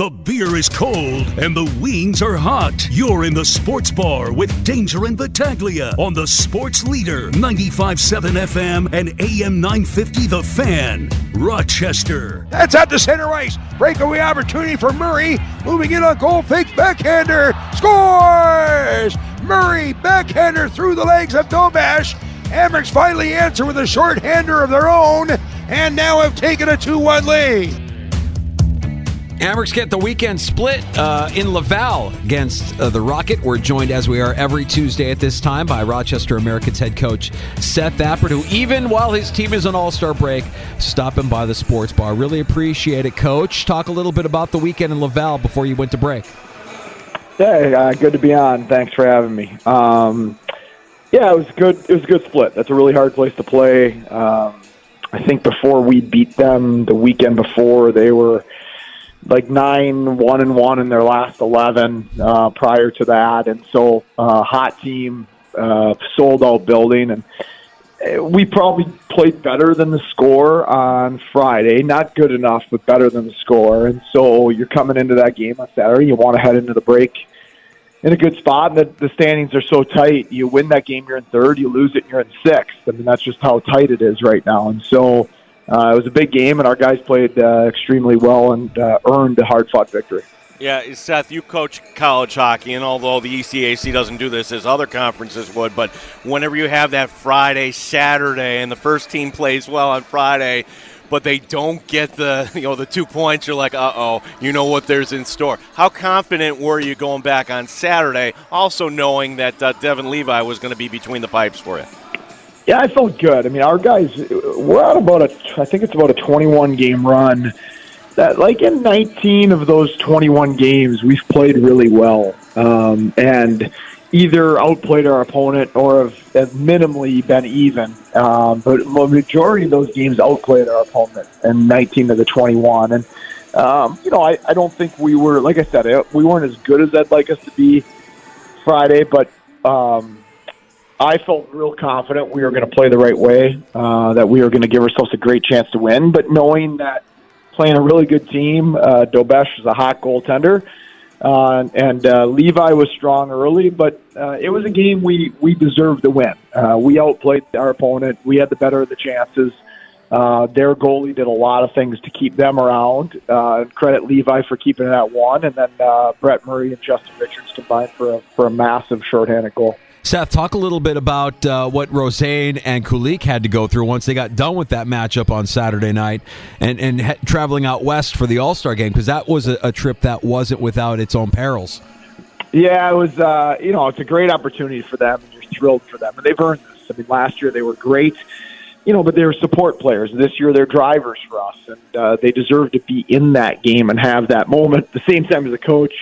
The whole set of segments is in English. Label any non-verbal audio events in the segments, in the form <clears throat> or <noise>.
The beer is cold and the wings are hot. You're in the sports bar with Danger and Battaglia on the Sports Leader 95.7 FM and AM 950 The Fan, Rochester. That's at the center ice. Breakaway opportunity for Murray. Moving in on goal, fake backhander. Scores! Murray backhander through the legs of Dobes. Amerks finally answer with a shorthander of their own and now have taken a 2 1 lead. Amerks get the weekend split uh, in Laval against uh, the Rocket. We're joined, as we are every Tuesday at this time, by Rochester Americans head coach Seth Appert, who, even while his team is on All Star break, stopping by the sports bar. Really appreciate it, Coach. Talk a little bit about the weekend in Laval before you went to break. Hey, uh, good to be on. Thanks for having me. Um, yeah, it was good. It was a good split. That's a really hard place to play. Um, I think before we beat them the weekend before, they were like nine one and one in their last eleven uh, prior to that, and so uh, hot team, uh, sold out building, and uh, we probably played better than the score on Friday. Not good enough, but better than the score. And so you're coming into that game on Saturday. You want to head into the break in a good spot. And the, the standings are so tight. You win that game, you're in third. You lose it, you're in sixth. I mean, that's just how tight it is right now. And so uh, it was a big game, and our guys played uh, extremely well and uh, earned a hard-fought victory. Yeah, Seth, you coach college hockey, and although the ECAC doesn't do this as other conferences would, but whenever you have that Friday, Saturday, and the first team plays well on Friday, but they don't get the <laughs> you know the two points, you're like, uh oh, you know what there's in store. How confident were you going back on Saturday, also knowing that uh, Devon Levi was going to be between the pipes for you? Yeah, I felt good. I mean, our guys, we're at about a, I think it's about a 21 game run. That like in 19 of those 21 games, we've played really well, um, and either outplayed our opponent or have, have minimally been even. Um, but the majority of those games outplayed our opponent in 19 of the 21. And um, you know, I, I don't think we were, like I said, we weren't as good as I'd like us to be Friday, but. Um, I felt real confident we were going to play the right way, uh, that we were going to give ourselves a great chance to win. But knowing that playing a really good team, uh, Dobes is a hot goaltender, uh, and uh, Levi was strong early, but uh, it was a game we we deserved to win. Uh, we outplayed our opponent. We had the better of the chances. Uh, their goalie did a lot of things to keep them around. Uh, credit Levi for keeping it at one, and then uh, Brett Murray and Justin Richards combined for a, for a massive shorthanded goal. Seth, talk a little bit about uh, what Rosen and Kulich had to go through once they got done with that matchup on Saturday night and, and he- traveling out west for the All Star game, because that was a, a, trip that wasn't without its own perils. Yeah, it was, uh, you know, it's a great opportunity for them, and you're thrilled for them. And they've earned this. I mean, last year they were great, you know, but they were support players. This year they're drivers for us, and uh, they deserve to be in that game and have that moment at the same time as a coach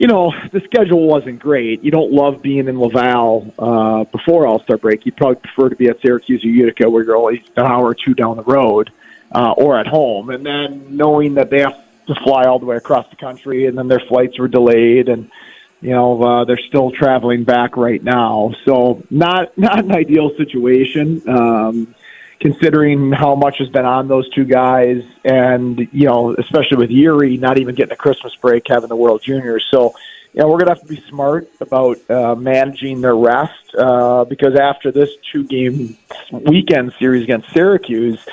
you know, the schedule wasn't great. You don't love being in Laval uh, before All Star break. You'd probably prefer to be at Syracuse or Utica, where you're only an hour or two down the road, uh, or at home. And then knowing that they have to fly all the way across the country, and then their flights were delayed, and you know uh, they're still traveling back right now. So not not an ideal situation. Um, considering how much has been on those two guys, and you know, especially with Jiri not even getting a Christmas break, having the World Juniors. So, you know, we're gonna have to be smart about uh, managing their rest uh, because after this two-game weekend series against Syracuse,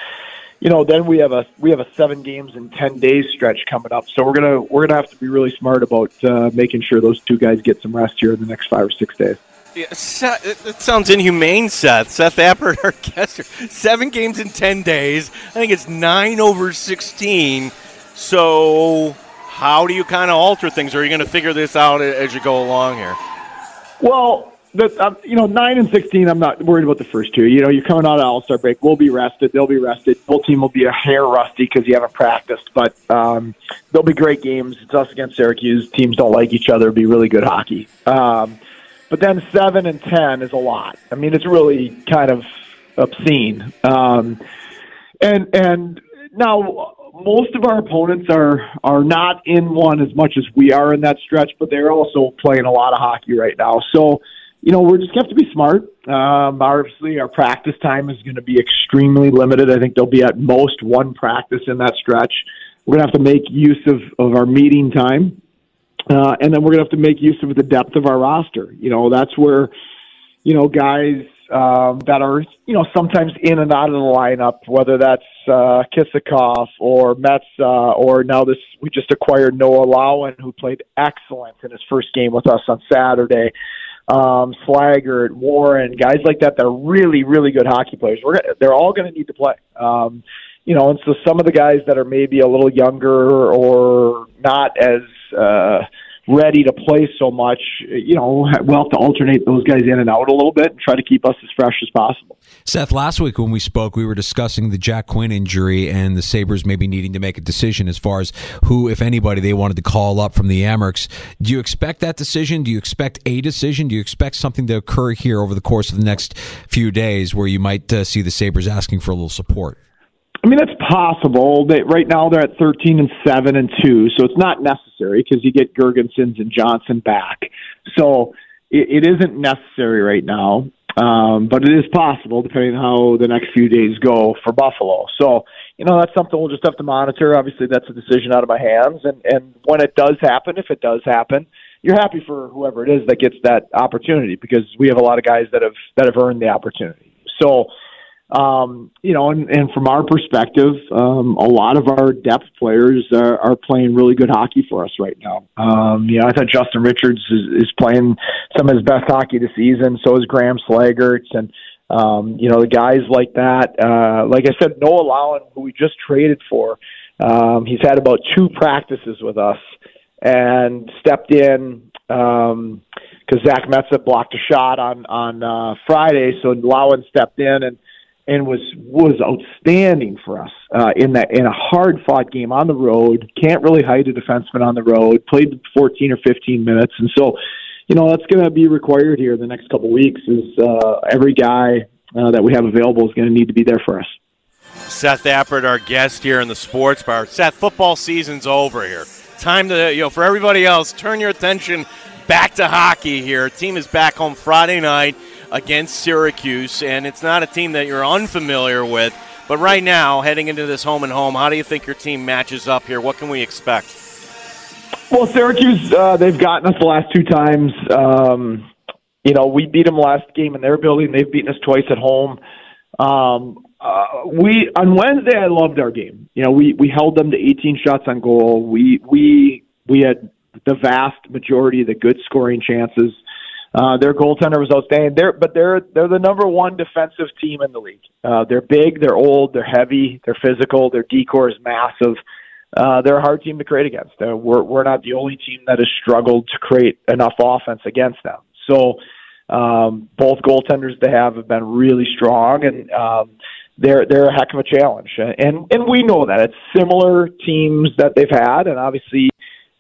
you know, then we have a we have a seven games in ten days stretch coming up. So we're gonna we're gonna have to be really smart about uh, making sure those two guys get some rest here in the next five or six days. Yeah, Seth, that sounds inhumane, Seth. Seth Appert, our <laughs> guest, seven games in 10 days. I think it's nine over 16. So, how do you kind of alter things? Are you going to figure this out as you go along here? Well, the, um, you know, nine and sixteen. I'm not worried about the first two. You know, you're coming out of All Star break. We'll be rested. They'll be rested. Both team will be a hair rusty because you haven't practiced. But um, they'll be great games. It's us against Syracuse. Teams don't like each other. It'll be really good hockey. Um, but then seven and ten is a lot. I mean, it's really kind of obscene. Um, and and now most of our opponents are are not in one as much as we are in that stretch, but they're also playing a lot of hockey right now. So you know, we're just have to be smart. Um, obviously, our practice time is going to be extremely limited. I think there'll be at most one practice in that stretch. We're going to have to make use of, of our meeting time. Uh, and then we're going to have to make use of the depth of our roster. You know, that's where, you know, guys um, that are, you know, sometimes in and out of the lineup, whether that's uh, Kisakov or Metsa or now this, we just acquired Noah Laaouan, who played excellent in his first game with us on Saturday um, Slaggert, Warren, guys like that. They're really, really good hockey players. We're gonna, they're all going to need to play. Um, you know, and so some of the guys that are maybe a little younger or not as uh, ready to play so much, you know, we'll have to alternate those guys in and out a little bit and try to keep us as fresh as possible. Seth, last week when we spoke, we were discussing the Jack Quinn injury and the Sabres maybe needing to make a decision as far as who, if anybody, they wanted to call up from the Amerks. Do you expect that decision? Do you expect a decision? Do you expect something to occur here over the course of the next few days where you might uh, see the Sabres asking for a little support? I mean, that's possible. They, right now, they're at 13 and 7 and 2, so it's not necessary because you get Girgensons and Johnson back. So it, it isn't necessary right now, um, but it is possible depending on how the next few days go for Buffalo. So, you know, that's something we'll just have to monitor. Obviously, that's a decision out of my hands. And, and when it does happen, if it does happen, you're happy for whoever it is that gets that opportunity because we have a lot of guys that have that have earned the opportunity. So, um, you know, and, and from our perspective, um, a lot of our depth players are, are playing really good hockey for us right now. Um, you know, I thought Justin Richards is, is playing some of his best hockey this season. So is Graham Slaggerts and, um, you know, the guys like that. Uh, like I said, Noah Laaouan, who we just traded for, um, he's had about two practices with us and stepped in um, because Zach Metsa blocked a shot on on uh, Friday, so Laaouan stepped in and and was was outstanding for us uh, in that in a hard fought game on the road. Can't really hide a defenseman on the road. Played 14 or 15 minutes, and so you know that's going to be required here the next couple weeks. Is uh, every guy uh, that we have available is going to need to be there for us. Seth Appert, our guest here in the Sports Bar. Seth, football season's over here. Time to you know for everybody else, turn your attention back to hockey here. Team is back home Friday night against Syracuse, and it's not a team that you're unfamiliar with. But right now, heading into this home and home, how do you think your team matches up here? What can we expect? Well, Syracuse, uh, they've gotten us the last two times. Um, you know, we beat them last game in their building. They've beaten us twice at home. Um, uh, we on Wednesday, I loved our game. You know, we we held them to 18 shots on goal. We we we had the vast majority of the good scoring chances. Uh, their goaltender was outstanding. They're, but they're they're the number one defensive team in the league. Uh, they're big, they're old, they're heavy, they're physical. Their D corps is massive. Uh, they're a hard team to create against. Uh, we're we're not the only team that has struggled to create enough offense against them. So um, both goaltenders they have have been really strong, and um, they're they're a heck of a challenge. And and we know that it's similar teams that they've had, and obviously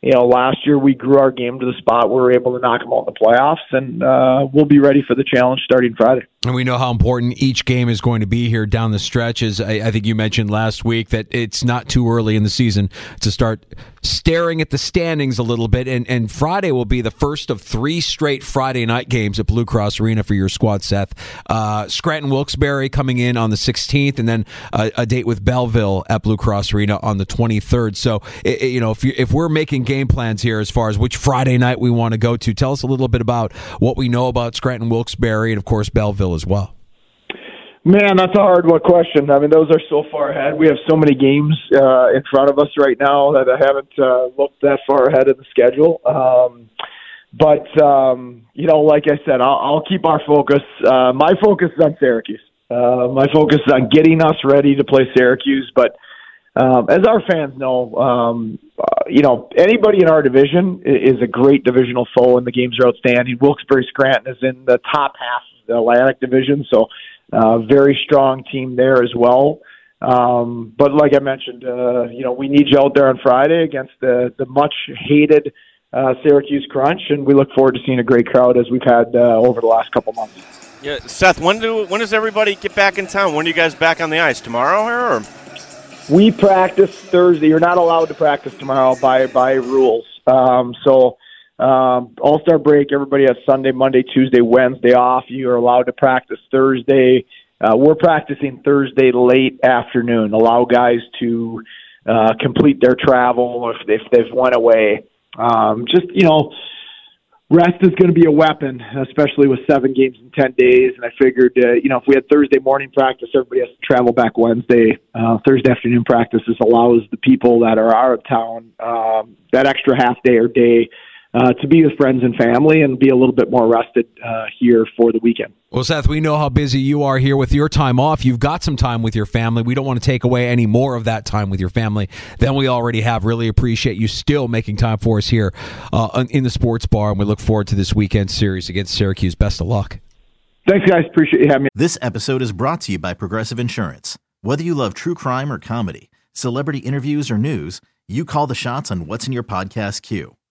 you know, last year we grew our game to the spot where we were able to knock them out in the playoffs, and uh, we'll be ready for the challenge starting Friday. And we know how important each game is going to be here down the stretches. I, I think you mentioned last week that it's not too early in the season to start staring at the standings a little bit. And, and Friday will be the first of three straight Friday night games at Blue Cross Arena for your squad, Seth. Uh, Scranton Wilkes-Barre coming in on the 16th, and then a, a, date with Belleville at Blue Cross Arena on the 23rd. So, it, you know, if, you, if we're making game plans here as far as which Friday night we want to go to, tell us a little bit about what we know about Scranton Wilkes-Barre and, of course, Belleville as well. Man, that's a hard one question. I mean, those are so far ahead. We have so many games uh, in front of us right now that I haven't uh, looked that far ahead of the schedule. Um, but um, you know, like I said, I'll, I'll keep our focus. Uh, my focus is on Syracuse. Uh, my focus is on getting us ready to play Syracuse. But um, as our fans know, um, uh, you know, anybody in our division is a great divisional foe, and the games are outstanding. Wilkes-Barre Scranton is in the top half of the Atlantic Division, so uh, very strong team there as well. Um, but like I mentioned, uh, you know, we need you out there on Friday against the the much hated uh, Syracuse Crunch, and we look forward to seeing a great crowd as we've had uh, over the last couple months. Yeah, Seth, when do when does everybody get back in town? When are you guys back on the ice tomorrow? Or? We practice Thursday. You're not allowed to practice tomorrow by by rules. Um, so um, All Star break. Everybody has Sunday, Monday, Tuesday, Wednesday off. You are allowed to practice Thursday. Uh, we're practicing Thursday late afternoon. Allow guys to uh, complete their travel if, if they've went away. Um, just you know, rest is going to be a weapon, especially with seven games in ten days. And I figured, uh, you know, if we had Thursday morning practice, everybody has to travel back Wednesday. Uh, Thursday afternoon practices allows the people that are out of town um, that extra half day or day uh, to be with friends and family and be a little bit more rested uh, here for the weekend. Well, Seth, we know how busy you are here with your time off. You've got some time with your family. We don't want to take away any more of that time with your family than we already have. Really appreciate you still making time for us here uh, in the sports bar, and we look forward to this weekend series against Syracuse. Best of luck. Thanks, guys. Appreciate you having me. This episode is brought to you by Progressive Insurance. Whether you love true crime or comedy, celebrity interviews or news, you call the shots on what's in your podcast queue.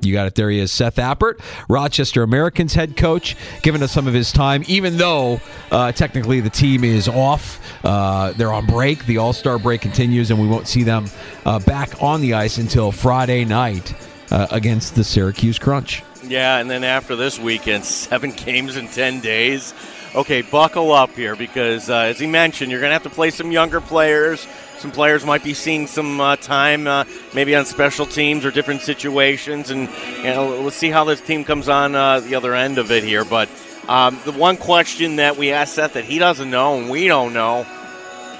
You got it. There he is, Seth Appert, Rochester Americans head coach, giving us some of his time, even though uh, technically the team is off. Uh, they're on break. The All Star break continues, and we won't see them uh, back on the ice until Friday night uh, against the Syracuse Crunch. Yeah, and then after this weekend, <laughs> seven games in 10 days. Okay, buckle up here because, uh, as he mentioned, you're going to have to play some younger players some players might be seeing some uh, time, uh, maybe on special teams or different situations, and you know, let's see how this team comes on uh, the other end of it here. But um, the one question that we asked Seth that he doesn't know and we don't know,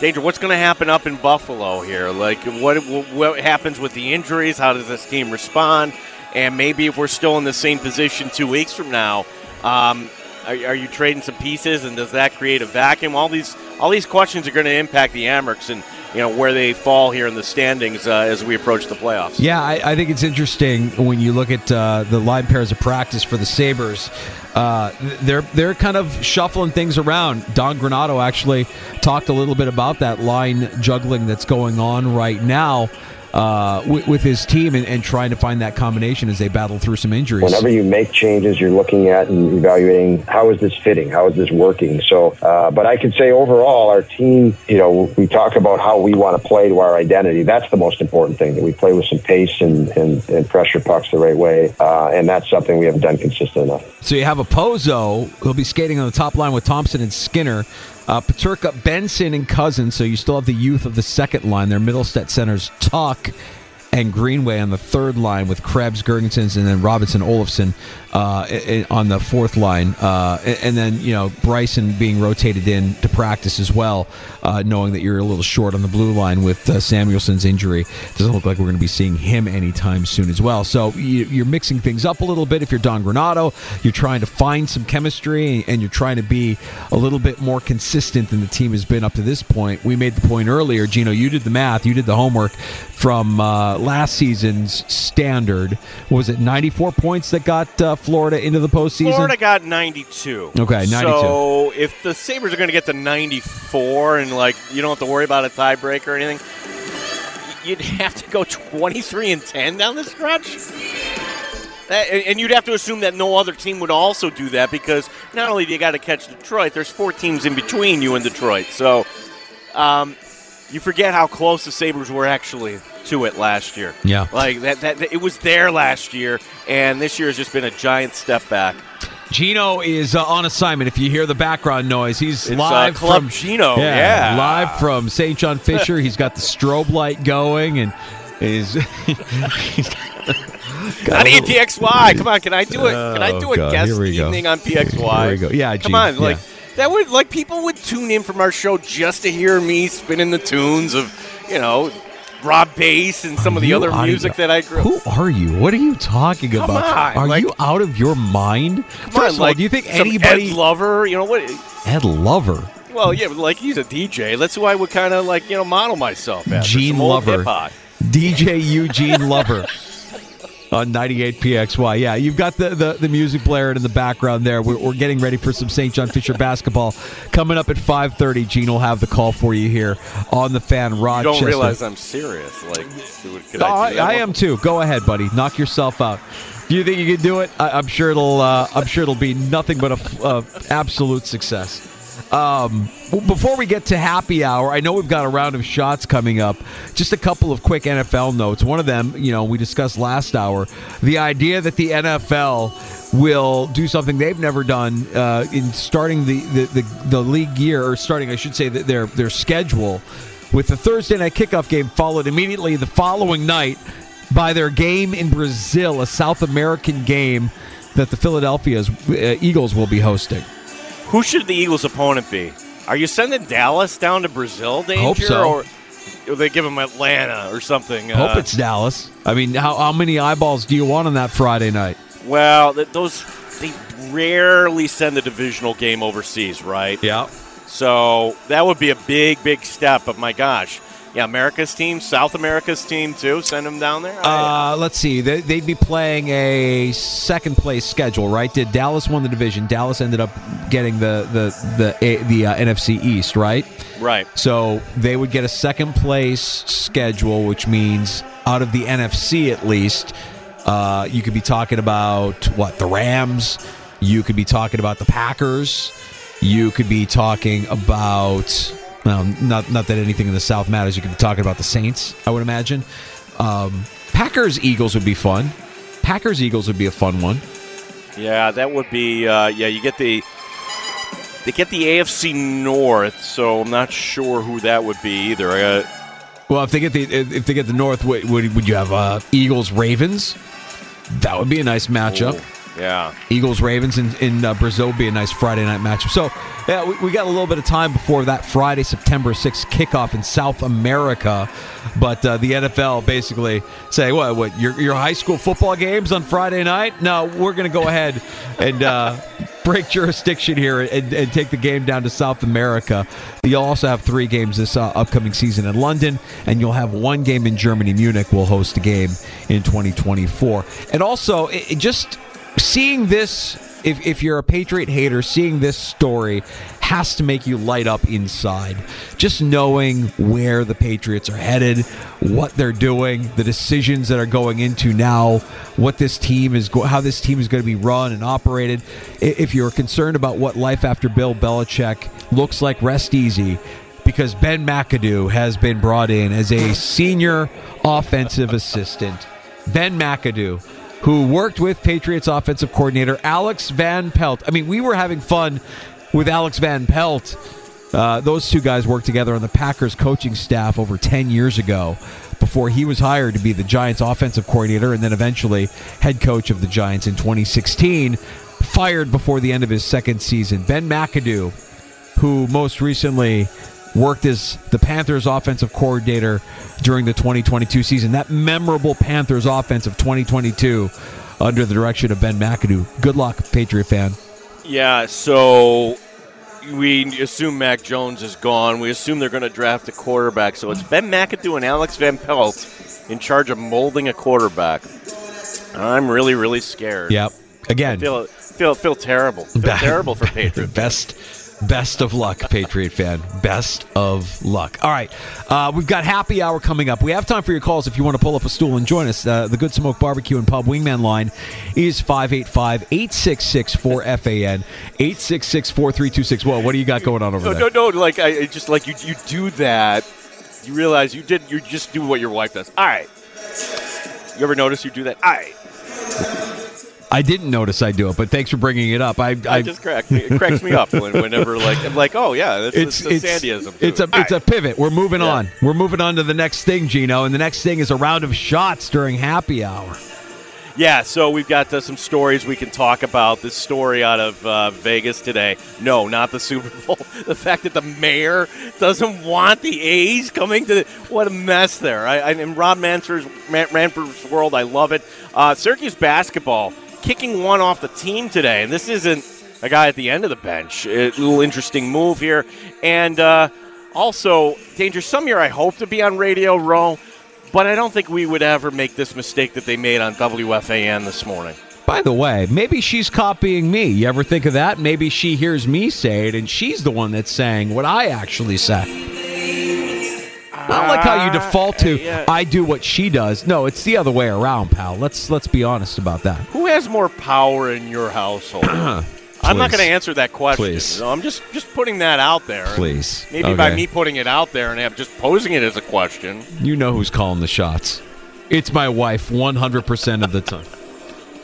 Danger, what's going to happen up in Buffalo here? Like, what what happens with the injuries? How does this team respond? And maybe if we're still in the same position two weeks from now, um, are, are, you trading some pieces, and does that create a vacuum? All these all these questions are going to impact the Amerks, and you know where they fall here in the standings uh, as we approach the playoffs. Yeah, I, I, think it's interesting when you look at uh, the line pairs of practice for the Sabres. Uh, they're they're kind of shuffling things around. Don Granato actually talked a little bit about that line juggling that's going on right now. Uh, with, with his team and, and trying to find that combination as they battle through some injuries. Whenever you make changes, you're looking at and evaluating how is this fitting, how is this working. So, uh, but I could say overall, our team, you know, we talk about how we want to play to our identity. That's the most important thing that we play with some pace and, and, and pressure pucks the right way, uh, and that's something we haven't done consistent enough. So you have a Pozo who'll be skating on the top line with Thompson and Skinner. Uh, Peterka, Benson, and Cozens. So you still have the youth of the second line. Their Mittelstadt centers Tuch and Greenway on the third line with Krebs, Girgensons, and then Robinson, Olofsson uh, on the fourth line. Uh, and then, you know, Bryson being rotated in to practice as well, uh, knowing that you're a little short on the blue line with uh, Samuelsson's injury. Doesn't look like we're going to be seeing him anytime soon as well. So you, are mixing things up a little bit. If you're Don Granato, you're trying to find some chemistry and you're trying to be a little bit more consistent than the team has been up to this point. We made the point earlier, Gino, you did the math, you did the homework from uh, last season's standard. was it 94 points that got uh, Florida into the postseason? Florida got 92. Okay, 92. So if the Sabres are going to get to 94 and, like, you don't have to worry about a tiebreaker or anything, you'd have to go 23 and 10 down the stretch. That, and you'd have to assume that no other team would also do that because not only do you got to catch Detroit, there's four teams in between you and Detroit. So um, you forget how close the Sabres were actually to it last year. Yeah. Like that, that, that it was there last year, and this year has just been a giant step back. Gino is uh, on assignment. If you hear the background noise, he's it's, live uh, Club from Gino. Yeah, Yeah, live from St. John Fisher. he's got the strobe light going, and is. <laughs> Not PXY. Come on, can I do it? Can I do a Oh, God, guest we go. evening on PXY? Here we go. Yeah, come Gene, on, like yeah. That would like people would tune in from our show just to hear me spinning the tunes of you know Rob Bass and some of the other music that I grew. Who are you? What are you talking Come about? on, are like- you out of your mind? First on, of all, like do you think anybody Ed Lover? You know what? Ed Lover, Well, yeah, but like he's a DJ. That's who I would kind of like you know model myself after. Gene Lover. DJ Eugene Lover? <laughs> On 98 PXY. Yeah, you've got the, the, the music blaring in the background there. We're, we're getting ready for some St. John Fisher basketball. Coming up at 5.30, Gene will have the call for you here on the fan You don't realize I'm serious. Like, could, No, I, I, I am too. Go ahead, buddy. Knock yourself out. Do you think you can do it? I, I'm sure it'll. Uh, I'm sure it'll be nothing but a, f- a absolute success. Um, before we get to happy hour, I know we've got a round of shots coming up. Just a couple of quick NFL notes. One of them, you know, we discussed last hour. The idea that the NFL will do something they've never done uh, in starting the, the, the, the league year, or starting, I should say, their their schedule with the Thursday night kickoff game followed immediately the following night by their game in Brazil, a South American game that the Philadelphia uh, Eagles will be hosting. Who should the Eagles' opponent be? Are you sending Dallas down to Brazil, danger, Hope so. or they give them Atlanta or something? Hope uh, it's Dallas. I mean, how, how many eyeballs do you want on that Friday night? well, those they rarely send the divisional game overseas, right? Yeah. So that would be a big, big step. But my gosh, yeah, America's team, South America's team too. Send them down there. Uh, let's see. They, they'd be playing a second place schedule, right? Did Dallas won the division? Dallas ended up getting the the the the, the uh, NFC East, right? right. So they would get a second place schedule, which means out of the NFC at least, uh, you could be talking about what the Rams. You could be talking about the Packers. You could be talking about well, not not that anything in the South matters. You could be talking about the Saints. I would imagine. Um, Packers Eagles would be fun. Packers Eagles would be a fun one. Yeah, that would be. Uh, yeah, you get the they get the AFC North, so I'm not sure who that would be either. Uh, Well, if they get the if they get the North, would would, would you have uh, Eagles Ravens? That would be a nice matchup. Yeah, Eagles Ravens in, in uh, Brazil would be a nice Friday night matchup. So, yeah, we, we got a little bit of time before that Friday, September 6th kickoff in South America. But uh, the NFL basically say, what, what, your, your high school football games on Friday night? No, we're going to go ahead and uh, break jurisdiction here and, and take the game down to South America. You'll also have three games this uh, upcoming season in London, and you'll have one game in Germany. Munich will host a game in 2024. And also, it, it just seeing this if, if you're a Patriot hater, seeing this story has to make you light up inside. Just knowing where the Patriots are headed, what they're doing, the decisions that are going into now, what this team is, go- how this team is going to be run and operated. If you're concerned about what life after Bill Belichick looks like, rest easy because Ben McAdoo has been brought in as a senior offensive assistant. Ben McAdoo, who worked with Patriots offensive coordinator Alex Van Pelt. I mean, we were having fun with Alex Van Pelt. Uh, those two guys worked together on the Packers coaching staff over 10 years ago before he was hired to be the Giants offensive coordinator and then eventually head coach of the Giants in 2016. Fired before the end of his second season. Ben McAdoo, who most recently worked as the Panthers offensive coordinator during the 2022 season. That memorable Panthers offense of 2022 under the direction of Ben McAdoo. Good luck, Patriot fan. Yeah, so we assume Mac Jones is gone. We assume they're going to draft a quarterback. So it's Ben McAdoo and Alex Van Pelt in charge of molding a quarterback. I'm really, really scared. Yep. Again, I feel feel feel terrible. Feel <laughs> terrible for Patriots. Best best of luck, Patriot fan. Best of luck. All right, uh, we've got happy hour coming up. We have time for your calls if you want to pull up a stool and join us. Uh, the Good Smoke Barbecue and Pub Wingman line is 585-866-4FAN, 866-4326. Whoa, what do you got going on over No, there? no, no. Like I I just like you. You do that. You realize you did. You just do what your wife does. All right. You ever notice you do that? All right. I didn't notice I do it, but thanks for bringing it up. I, I I just crack me. It cracks me up when, whenever like I'm like, oh yeah, that's, it's that's the it's Sandyism. it's a All it's a pivot. We're moving on. We're moving on to the next thing, Gino, and the next thing is a round of shots during happy hour. Yeah, so we've got uh, some stories we can talk about. This story out of uh, Vegas today. No, not the Super <laughs> Bowl. the fact that the mayor doesn't want the A's coming to the. What a mess there. I, I, in Rob Manfred's, Man, Manfred's world, I love it. Uh, Syracuse basketball kicking one off the team today. And this isn't a guy at the end of the bench. A little interesting move here. And uh, also, Danger, some year I hope to be on Radio Row. But I don't think we would ever make this mistake that they made on WFAN this morning. By the way, maybe she's copying me. You ever think of that? Maybe she hears me say it, and she's the one that's saying what I actually say. Not like how you default to yeah. I do what she does. No, it's the other way around, pal. Let's let's be honest about that. Who has more power in your household? <clears throat> I'm not going to answer that question. Please. No, I'm just just putting that out there. Please. Maybe by me putting it out there and have- just posing it as a question. You know who's calling the shots. It's my wife 100% of the time.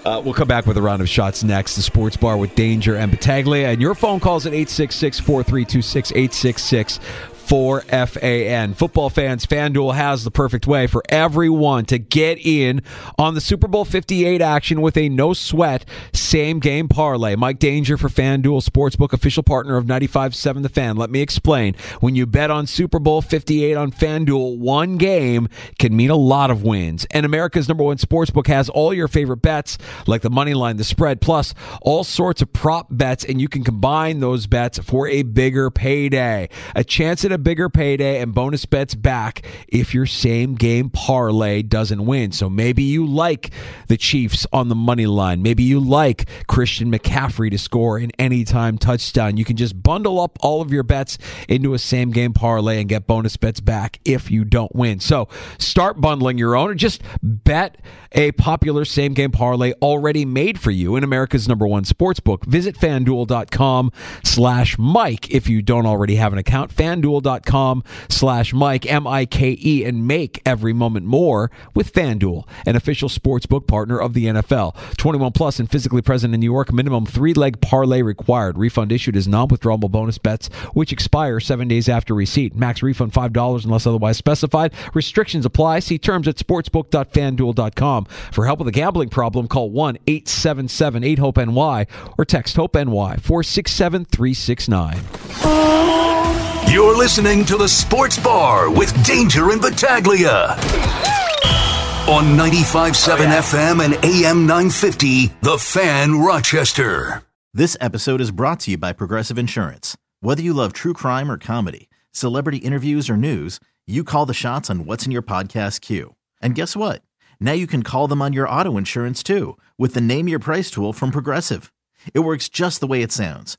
Uh, we'll come back with a round of shots next. The Sports Bar with Danger and Battaglia. And your phone calls at 866 4326 866 4FAN. Football fans, FanDuel has the perfect way for everyone to get in on the Super Bowl 58 action with a no sweat same game parlay. Mike Danger for FanDuel Sportsbook, official partner of 95.7 The Fan. Let me explain. When you bet on Super Bowl 58 on FanDuel, one game can mean a lot of wins. And America's number one sportsbook has all your favorite bets, like the money line, the spread, plus all sorts of prop bets, and you can combine those bets for a bigger payday. A chance at a bigger payday and bonus bets back if your same game parlay doesn't win. So maybe you like the Chiefs on the money line. Maybe you like Christian McCaffrey to score an anytime touchdown. You can just bundle up all of your bets into a same game parlay and get bonus bets back if you don't win. So start bundling your own or just bet a popular same game parlay already made for you in America's number one sports book. Visit fanduel.com slash Mike if you don't already have an account. Fanduel.com slash Mike, M I K E, and make every moment more with Fanduel, an official sports book partner of the NFL. 21 plus and physically present in New York, minimum three leg parlay required. Refund issued as non withdrawable bonus bets, which expire seven days after receipt. Max refund $5 unless otherwise specified. Restrictions apply. See terms at sportsbook.fanduel.com. For help with a gambling problem, call 1 877 8 HOPE NY or text HOPE NY 467 369. You're listening to the Sports Bar with Danger and Battaglia. On 95.7 FM and AM 950, The Fan Rochester. This episode is brought to you by Progressive Insurance. Whether you love true crime or comedy, celebrity interviews or news, you call the shots on what's in your podcast queue. And guess what? Now you can call them on your auto insurance too with the Name Your Price tool from Progressive. It works just the way it sounds.